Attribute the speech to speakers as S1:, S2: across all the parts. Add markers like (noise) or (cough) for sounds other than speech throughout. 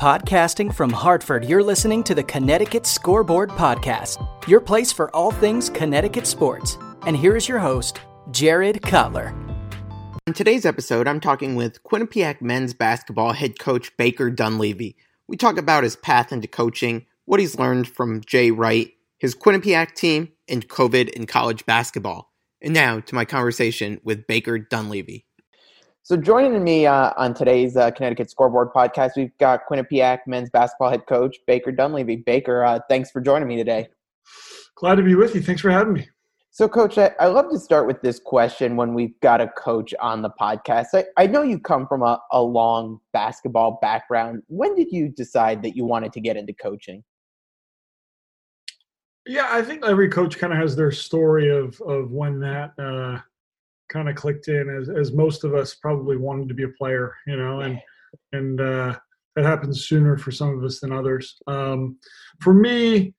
S1: Podcasting from Hartford, you're listening to the Connecticut Scoreboard Podcast, your place for all things Connecticut sports. And here is your host, Jared Cutler.
S2: In today's episode, I'm talking with Quinnipiac men's basketball head coach Baker Dunleavy. We talk about his path into coaching, what he's learned from Jay Wright, his Quinnipiac team, and COVID in college basketball. And now to my conversation with Baker Dunleavy. So joining me uh, on today's uh, Connecticut Scoreboard podcast, we've got Quinnipiac men's basketball head coach Baker Dunleavy. Baker, uh, thanks for joining me today.
S3: Glad to be with you. Thanks for having me.
S2: So, Coach, I, I love to start with this question when we've got a coach on the podcast. I, I know you come from a, a long basketball background. When did you decide that you wanted to get into coaching?
S3: Yeah, I think every coach kind of has their story of of when that uh, kind of clicked in as, as most of us probably wanted to be a player, you know, and and uh, that happens sooner for some of us than others. Um, for me,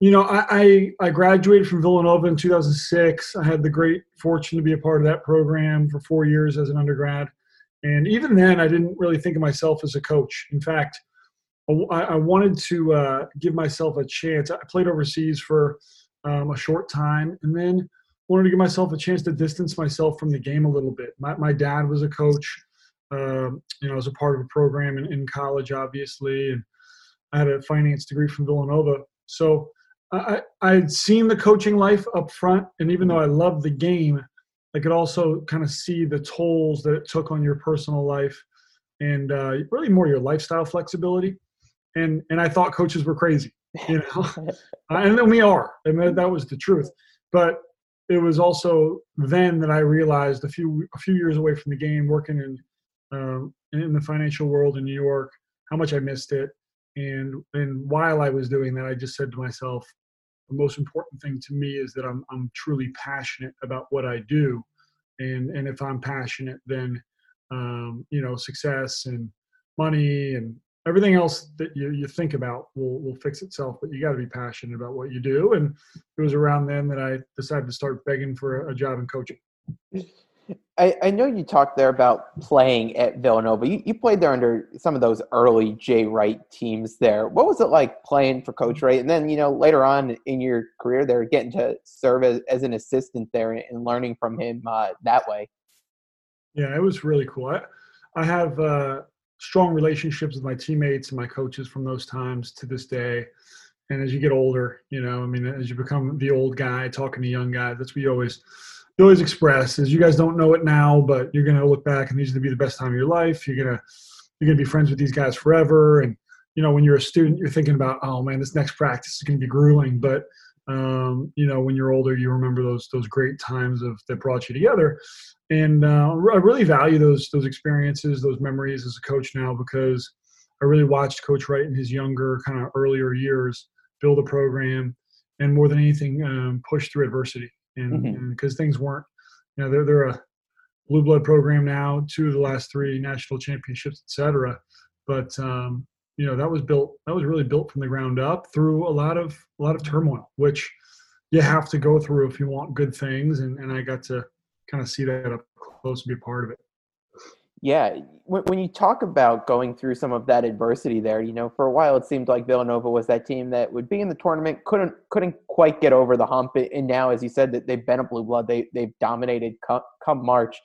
S3: you know, I, I, I graduated from Villanova in 2006. I had the great fortune to be a part of that program for four years as an undergrad, and even then, I didn't really think of myself as a coach. In fact, I, I wanted to uh, give myself a chance. I played overseas for um, a short time, and then wanted to give myself a chance to distance myself from the game a little bit. My, my dad was a coach, uh, you know, as a part of a program in, in college, obviously, and I had a finance degree from Villanova. So I, I had seen the coaching life up front, and even though I loved the game, I could also kind of see the tolls that it took on your personal life and uh, really more your lifestyle flexibility. And and I thought coaches were crazy, you know, (laughs) and then we are, I and that was the truth. But it was also then that I realized a few a few years away from the game, working in um, in the financial world in New York, how much I missed it, and and while I was doing that, I just said to myself, the most important thing to me is that I'm I'm truly passionate about what I do, and and if I'm passionate, then um, you know success and money and everything else that you, you think about will, will fix itself but you got to be passionate about what you do. And it was around then that i decided to start begging for a, a job in coaching.
S2: I, I, know you talked there about playing at villanova. You, you played there under some of those early jay wright teams there. What was it like playing for coach wright? And then you know later on in your career there getting to serve as, as an assistant there and learning from him uh, that way.
S3: Yeah it was really cool. I, I have uh, strong relationships with my teammates and my coaches from those times to this day. And as you get older, you know, I mean, as you become the old guy talking to young guys, that's what you always you always express is you guys don't know it now, but you're gonna look back and these are gonna be the best time of your life. You're gonna you're gonna be friends with these guys forever. And you know, when you're a student, you're thinking about, oh man, this next practice is gonna be grueling. But um, you know, when you're older, you remember those those great times of that brought you together and uh, I really value those those experiences, those memories as a coach now because I really watched Coach Wright in his younger, kind of earlier years build a program, and more than anything, um, push through adversity. And because mm-hmm. things weren't, you know, they're they're a blue blood program now, two of the last three national championships, etc. But um, you know, that was built, that was really built from the ground up through a lot of a lot of turmoil, which you have to go through if you want good things. And, and I got to kind of see that up close and be part of it.
S2: Yeah, when, when you talk about going through some of that adversity there, you know, for a while it seemed like Villanova was that team that would be in the tournament, couldn't couldn't quite get over the hump, and now, as you said, that they've been a blue blood, they they've dominated come, come March.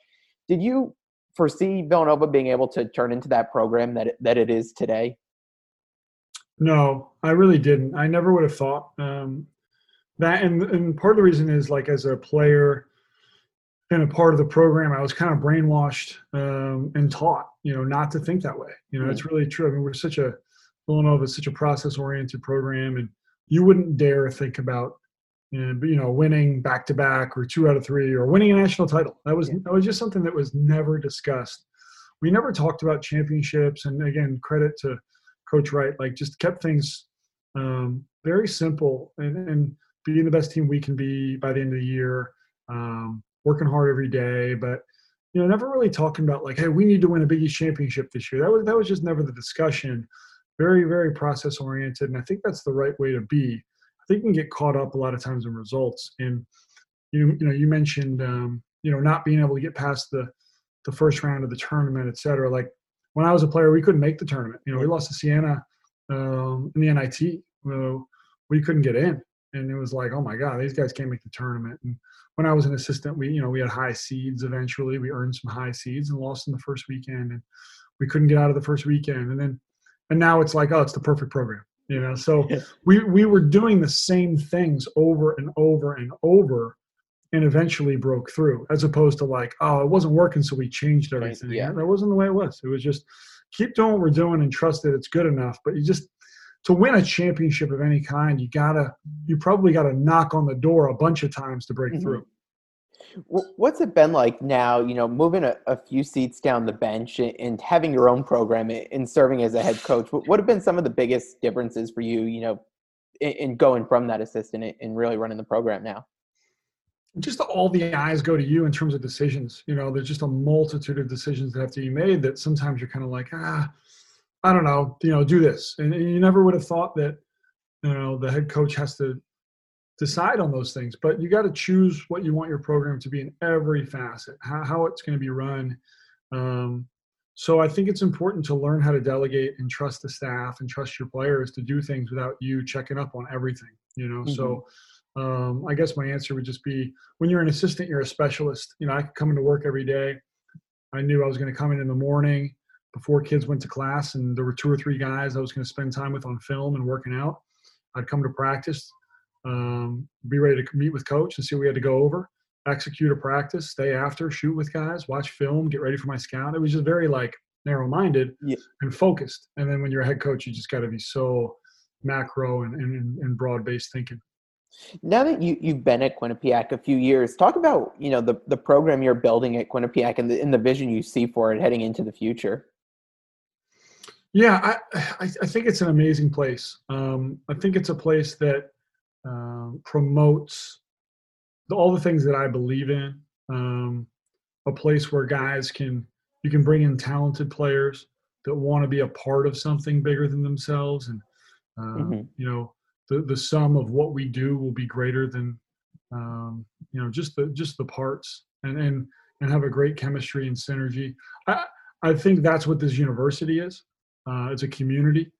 S2: Did you foresee Villanova being able to turn into that program that it, that it is today?
S3: No, I really didn't. I never would have thought um, that, and and part of the reason is like as a player and a part of the program, I was kind of brainwashed um, and taught, you know, not to think that way. You know, mm-hmm. it's really true. I mean, we're such a Villanova is such a process-oriented program, and you wouldn't dare think about, you know, you know winning back to back or two out of three or winning a national title. That was yeah. that was just something that was never discussed. We never talked about championships, and again, credit to Coach Wright, like just kept things um, very simple and, and being the best team we can be by the end of the year. Um, working hard every day, but you know, never really talking about like, hey, we need to win a Big East championship this year. That was that was just never the discussion. Very, very process oriented, and I think that's the right way to be. I think you can get caught up a lot of times in results. And you you know, you mentioned um, you know not being able to get past the the first round of the tournament, et cetera. Like when I was a player, we couldn't make the tournament. You know, we lost to Siena um, in the NIT. we couldn't get in, and it was like, oh my god, these guys can't make the tournament. And when I was an assistant, we you know we had high seeds. Eventually, we earned some high seeds and lost in the first weekend, and we couldn't get out of the first weekend. And then, and now it's like, oh, it's the perfect program. You know, so yeah. we we were doing the same things over and over and over and eventually broke through as opposed to like oh it wasn't working so we changed everything yeah that wasn't the way it was it was just keep doing what we're doing and trust that it's good enough but you just to win a championship of any kind you gotta you probably gotta knock on the door a bunch of times to break mm-hmm. through
S2: What's it been like now, you know, moving a, a, few seats down the bench and having your own program and serving as a head coach? What have been some of the biggest differences for you, you know, in, in going from that assistant and really running the program now?
S3: Just all the eyes go to you in terms of decisions. You know, there's just a multitude of decisions that have to be made that sometimes you're kind of like, ah, I don't know, you know, do this. And, and you never would have thought that, you know, the head coach has to decide on those things. But you got to choose what you want your program to be in every facet, how, how it's going to be run. Um, so I think it's important to learn how to delegate and trust the staff and trust your players to do things without you checking up on everything. You know, mm-hmm. so um, I guess my answer would just be when you're an assistant, you're a specialist. You know, I could come into work every day. I knew I was going to come in in the morning before kids went to class, and there were two or three guys I was going to spend time with on film and working out. I'd come to practice, um, be ready to meet with coach and see what we had to go over, execute a practice, stay after, shoot with guys, watch film, get ready for my scout. It was just very like narrow-minded yeah. and focused. And then when you're a head coach, you just got to be so macro and, and, and broad-based thinking.
S2: Now that you, you've been at Quinnipiac a few years, talk about you know the, the program you're building at Quinnipiac and the, and the vision you see for it heading into the future.
S3: Yeah, I, I, think it's an amazing place. Um, I think it's a place that uh, promotes the, all the things that I believe in. Um, a place where guys can you can bring in talented players that want to be a part of something bigger than themselves, and uh, mm-hmm. you know the the sum of what we do will be greater than um, you know just the just the parts and and and have a great chemistry and synergy. I I think that's what this university is. Uh, it's a community,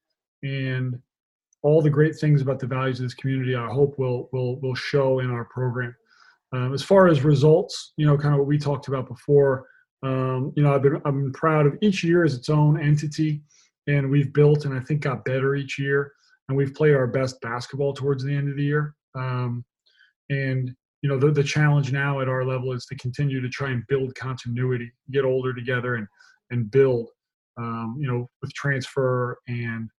S3: and all the great things about the values of this community, I hope will will will show in our program. Um, as far as results, you know, kind of what we talked about before. Um, you know, I've been I'm proud of each year as its own entity, and we've built and I think got better each year and we've played our best basketball towards the end of the year. Um, and you know the, the challenge now at our level is to continue to try and build continuity, get older together, and and build. Um, you know, with transfer and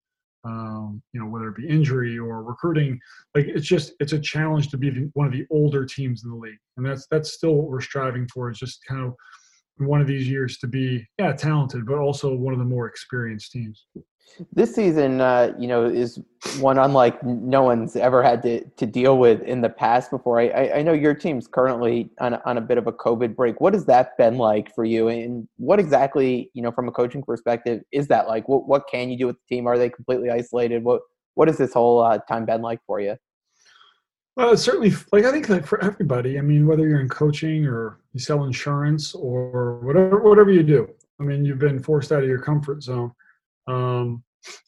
S3: um, you know whether it be injury or recruiting, like it's just it's a challenge to be the, one of the older teams in the league, and that's that's still what we're striving for. Is just kind of one of these years to be yeah talented, but also one of the more experienced teams.
S2: This season, uh, you know, is one unlike no one's ever had to, to deal with in the past before. I, I know your team's currently on a, on a bit of a COVID break. What has that been like for you? And what exactly, you know, from a coaching perspective, is that like? What, what can you do with the team? Are they completely isolated? What What has this whole uh, time been like for you?
S3: Well, certainly like I think that for everybody. I mean, whether you're in coaching or you sell insurance or whatever, whatever you do. I mean, you've been forced out of your comfort zone. Um,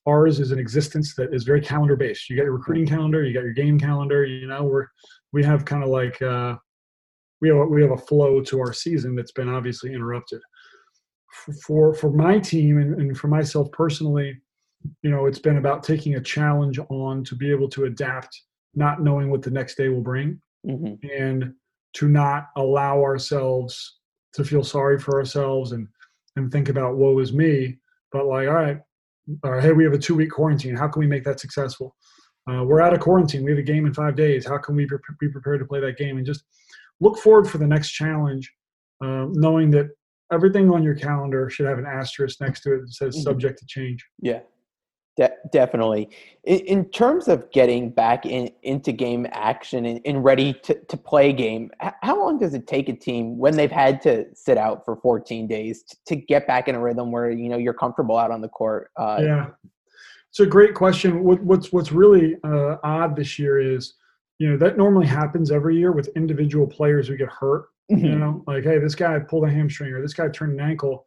S3: ours is an existence that is very calendar based. You got your recruiting calendar, you got your game calendar. You know, we're we have kind of like uh, we have a, we have a flow to our season that's been obviously interrupted. For for my team and, and for myself personally, you know, it's been about taking a challenge on to be able to adapt, not knowing what the next day will bring, mm-hmm. and to not allow ourselves to feel sorry for ourselves and and think about woe is me, but like, all right, or hey, we have a two week quarantine. How can we make that successful? Uh, we're out of quarantine. We have a game in five days. How can we be prepared to play that game? And just look forward for the next challenge, uh, knowing that everything on your calendar should have an asterisk next to it that says mm-hmm. subject to change.
S2: Yeah. De- definitely. In, in, terms of getting back in, into game action and, and ready to, to play game, how long does it take a team when they've had to sit out for 14 days to, to get back in a rhythm where you know you're comfortable out on the court?
S3: Uh, yeah, it's a great question. What, what's what's really uh, odd this year is, you know, that normally happens every year with individual players who get hurt. Mm-hmm. You know, like hey, this guy pulled a hamstring or this guy turned an ankle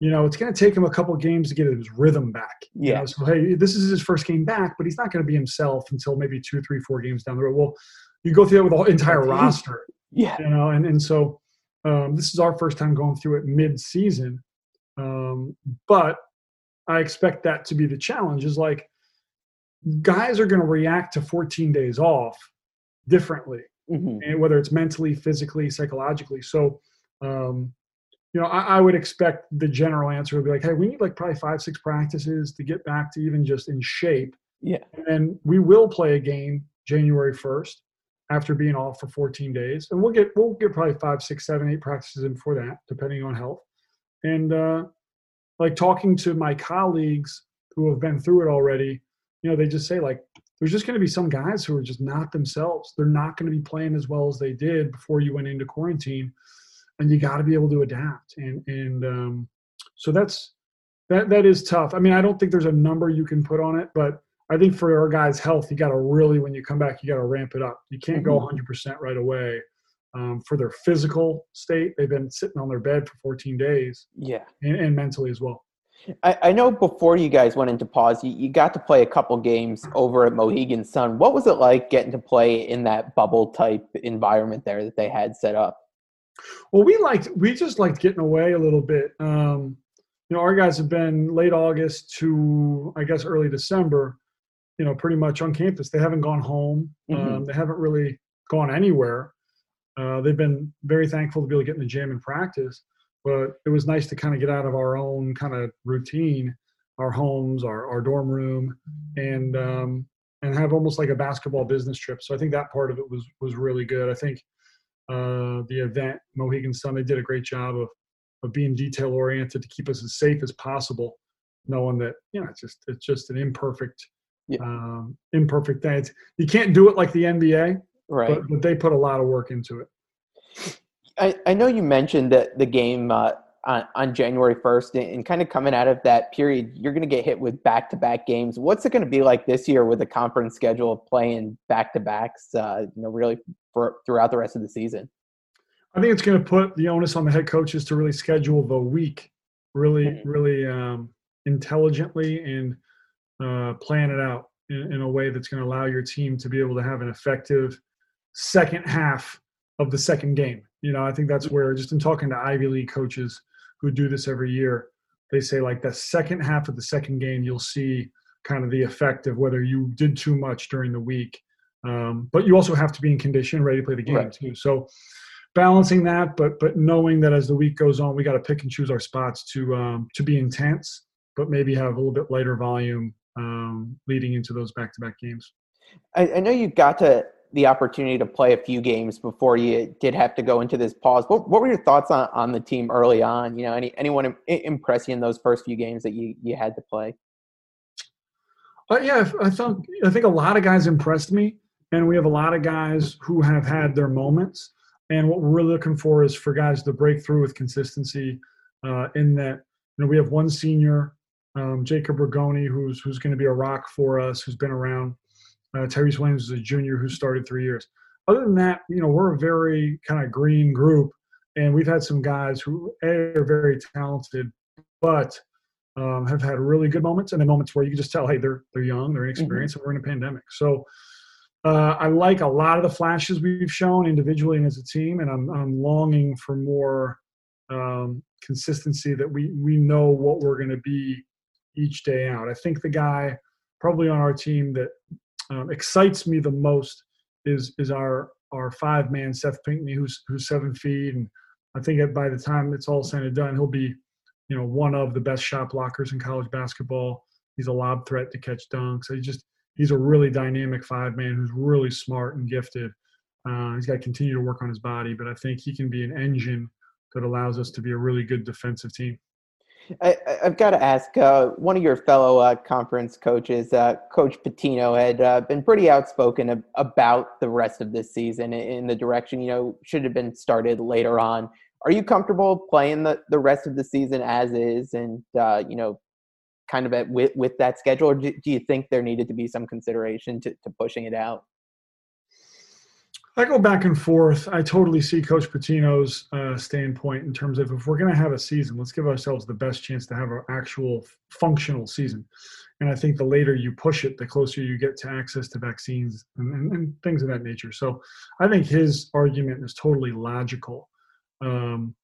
S3: you know, it's going to take him a couple games to get his rhythm back.
S2: Yeah.
S3: You know? So hey, this is his first game back, but he's not going to be himself until maybe two, three, four games down the road. Well, you go through that with the entire roster.
S2: Yeah.
S3: You know, and and so um, this is our first time going through it mid-season, um, but I expect that to be the challenge. Is like guys are going to react to 14 days off differently,
S2: hmm
S3: and whether it's mentally, physically, psychologically. So, um, you know, I, I would expect the general answer would be like, hey, we need like probably five, six practices to get back to even just in shape.
S2: Yeah.
S3: And then we will play a game January 1st after being off for 14 days. And we'll get we'll get probably five, six, seven, eight practices in for that, depending on health. And uh like talking to my colleagues who have been through it already, you know, they just say like there's just going to be some guys who are just not themselves. They're not going to be playing as well as they did before you went into quarantine, and you got to be able to adapt. And and um, so that's that that is tough. I mean, I don't think there's a number you can put on it, but I think for our guys' health, you got to really when you come back, you got to ramp it up. You can't go 100 percent right away. Um, for their physical state, they've been sitting on their bed for 14 days,
S2: Yeah.
S3: and, and mentally as well.
S2: I, I know before you guys went into pause, you, you got to play a couple games over at Mohegan Sun. What was it like getting to play in that bubble type environment there that they had set up?
S3: Well, we liked we just liked getting away a little bit. Um, you know, our guys have been late August to I guess early December. You know, pretty much on campus. They haven't gone home.
S2: Mhm.
S3: Um, they haven't really gone anywhere. Uh, they've been very thankful to be able to get in the gym and practice. But it was nice to kind of get out of our own kind of routine, our homes, our, our dorm room, and um, and have almost like a basketball business trip. So I think that part of it was was really good. I think uh, the event Mohegan Sun they did a great job of of being detail oriented to keep us as safe as possible, knowing that you know it's just it's just an imperfect
S2: Yeah.
S3: um, imperfect thing. It's, you can't do it like the NBA,
S2: Right.
S3: but, but they put a lot of work into it.
S2: I, I know you mentioned that the game uh, on, on January 1st and, and kind of coming out of that period, you're going to get hit with back to back games. What's it going to be like this year with a conference schedule of playing back to backs, uh, you know, really for throughout the rest of the season?
S3: I think it's going to put the onus on the head coaches to really schedule the week really,
S2: Mhm.
S3: really um, intelligently and uh, plan it out in, in a way that's going to allow your team to be able to have an effective second half of the second game. You know, I think that's where just in talking to Ivy League coaches who do this every year, they say like the second half of the second game, you'll see kind of the effect of whether you did too much during the week. Um, but you also have to be in condition, ready to play the game
S2: Right.
S3: too. So balancing that, but but knowing that as the week goes on, we got to pick and choose our spots to um, to be intense, but maybe have a little bit lighter volume um, leading into those back-to-back games.
S2: I, I know you got to the opportunity to play a few games before you did have to go into this pause. What, what were your thoughts on, on the team early on? You know, any anyone im- impress you in those first few games that you, you had to play?
S3: But yeah, I thought I think a lot of guys impressed me, and we have a lot of guys who have had their moments. And what we're really looking for is for guys to break through with consistency. Uh, in that, you know, we have one senior, um, Jacob Rigoni, who's who's going to be a rock for us, who's been around. Uh, Tyrese Williams is a junior who started three years. Other than that, you know, we're a very kind of green group, and we've had some guys who A, are very talented, but um, have had really good moments and then moments where you can just tell, hey, they're they're young, they're inexperienced, and we're in a pandemic. So uh, I like a lot of the flashes we've shown individually and as a team, and I'm I'm longing for more um, consistency that we we know what we're going to be each day out. I think the guy probably on our team that um, excites me the most is is our our five man Seth Pinkney, who's who's seven feet, and I think by the time it's all said and done, he'll be you know one of the best shot blockers in college basketball. He's a lob threat to catch dunks. He just he's a really dynamic five man who's really smart and gifted. Uh, he's got to continue to work on his body, but I think he can be an engine that allows us to be a really good defensive team.
S2: I, I've got to ask uh, one of your fellow uh, conference coaches, uh, Coach Pitino, had uh, been pretty outspoken ab- about the rest of this season in- in the direction, you know, should have been started later on. Are you comfortable playing the, the rest of the season as is and, uh, you know, kind of at, with, with that schedule? Or do, do you think there needed to be some consideration to, to pushing it out?
S3: I go back and forth. I totally see Coach Pitino's uh, standpoint in terms of if we're going to have a season, let's give ourselves the best chance to have an actual functional season. And I think the later you push it, the closer you get to access to vaccines and, and, and things of that nature. So I think his argument is totally logical. Um,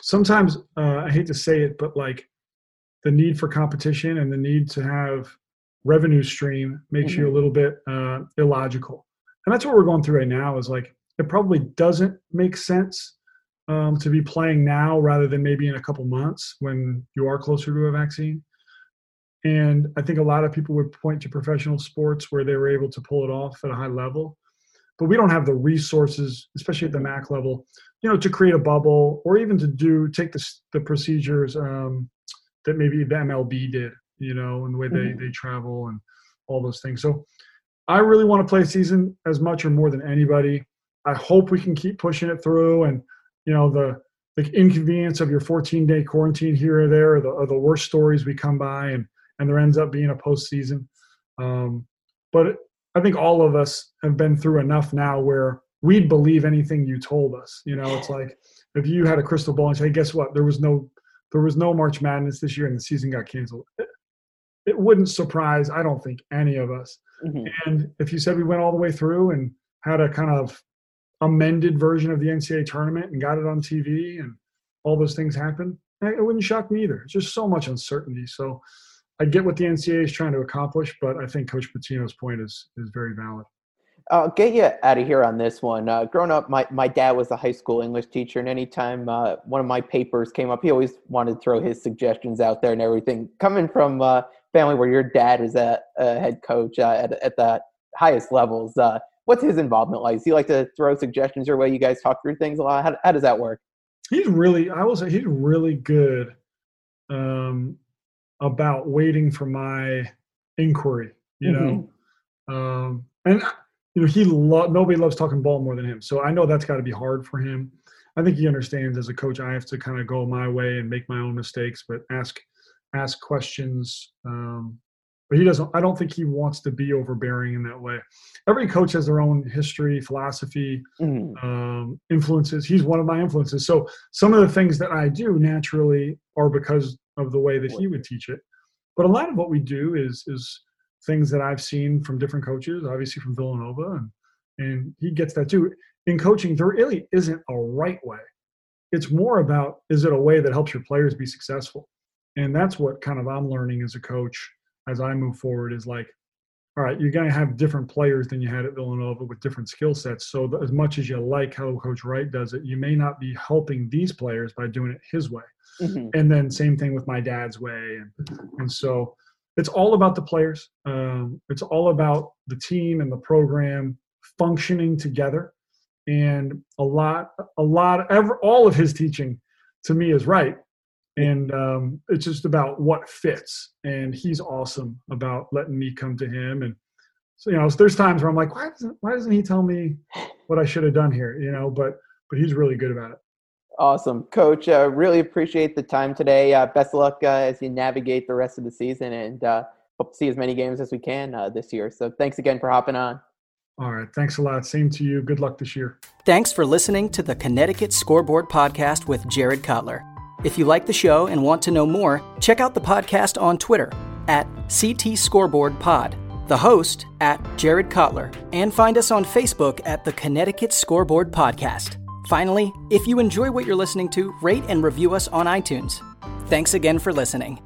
S3: sometimes uh, I hate to say it, but like the need for competition and the need to have revenue stream makes mm-hmm. you a little bit uh, illogical. And that's what we're going through right now. Is like it probably doesn't make sense um, to be playing now rather than maybe in a couple months when you are closer to a vaccine. And I think a lot of people would point to professional sports where they were able to pull it off at a high level. But we don't have the resources, especially at the MAAC level, you know, to create a bubble or even to do take the, the procedures um, that maybe the MLB did, you know, and the way they, mm-hmm. they travel and all those things. So I really want to play a season as much or more than anybody. I hope we can keep pushing it through and, you know, the, the inconvenience of your 14 day quarantine here or there are the, are the worst stories we come by and – and there ends up being a postseason. Um, but I think all of us have been through enough now where we'd believe anything you told us. You know, it's like if you had a crystal ball and say, hey, guess what? There was no there was no March Madness this year and the season got canceled. It, it wouldn't surprise, I don't think, any of us. Mm-hmm. And if you said we went all the way through and had a kind of amended version of the NCAA tournament and got it on TV and all those things happen, it wouldn't shock me either. It's just so much uncertainty. So I get what the NCAA is trying to accomplish, but I think Coach Pitino's point is is very valid.
S4: I'll get you out of here on this one. Uh, growing up, my, my dad was a high school English teacher, and anytime uh, one of my papers came up, he always wanted to throw his suggestions out there and everything. Coming from a family where your dad is a, a head coach uh, at, at the highest levels, uh, what's his involvement like? Does he like to throw suggestions your way? You guys talk through things a lot. How, how does that work?
S3: He's really, I will say, he's really good um, about waiting for my inquiry, you know. Mm-hmm. Um, and you know, he lo- nobody loves talking ball more than him. So I know that's got to be hard for him. I think he understands as a coach, I have to kind of go my way and make my own mistakes, but ask ask questions. Um, but he doesn't. I don't think he wants to be overbearing in that way. Every coach has their own history, philosophy, mm. um, influences. He's one of my influences. So some of the things that I do naturally are because of the way that he would teach it. But a lot of what we do is is things that I've seen from different coaches, obviously from Villanova, and and he gets that too. In coaching, there really isn't a right way. It's more about is it a way that helps your players be successful, and that's what kind of I'm learning as a coach as I move forward is like, all right, you're going to have different players than you had at Villanova with different skill sets. So as much as you like how Coach Wright does it, you may not be helping these players by doing it his way. Mm-hmm. And then same thing with my dad's way, and and so it's all about the players. Um, it's all about the team and the program functioning together. And a lot, a lot, ever, all of his teaching to me is right. And um, it's just about what fits. And he's awesome about letting me come to him. And so, you know, there's times where I'm like, why doesn't, why doesn't he tell me what I should have done here? You know, but, but he's really good about it.
S4: Awesome, Coach. Uh, really appreciate the time today. Uh, best of luck uh, as you navigate the rest of the season, and uh, hope to see as many games as we can uh, this year. So, thanks again for hopping on.
S3: All right, thanks a lot. Same to you. Good luck this year.
S1: Thanks for listening to the Connecticut Scoreboard Podcast with Jared Cutler. If you like the show and want to know more, check out the podcast on Twitter at CT Scoreboard Pod, the host at Jared Cutler, and find us on Facebook at the Connecticut Scoreboard Podcast. Finally, if you enjoy what you're listening to, rate and review us on iTunes. Thanks again for listening.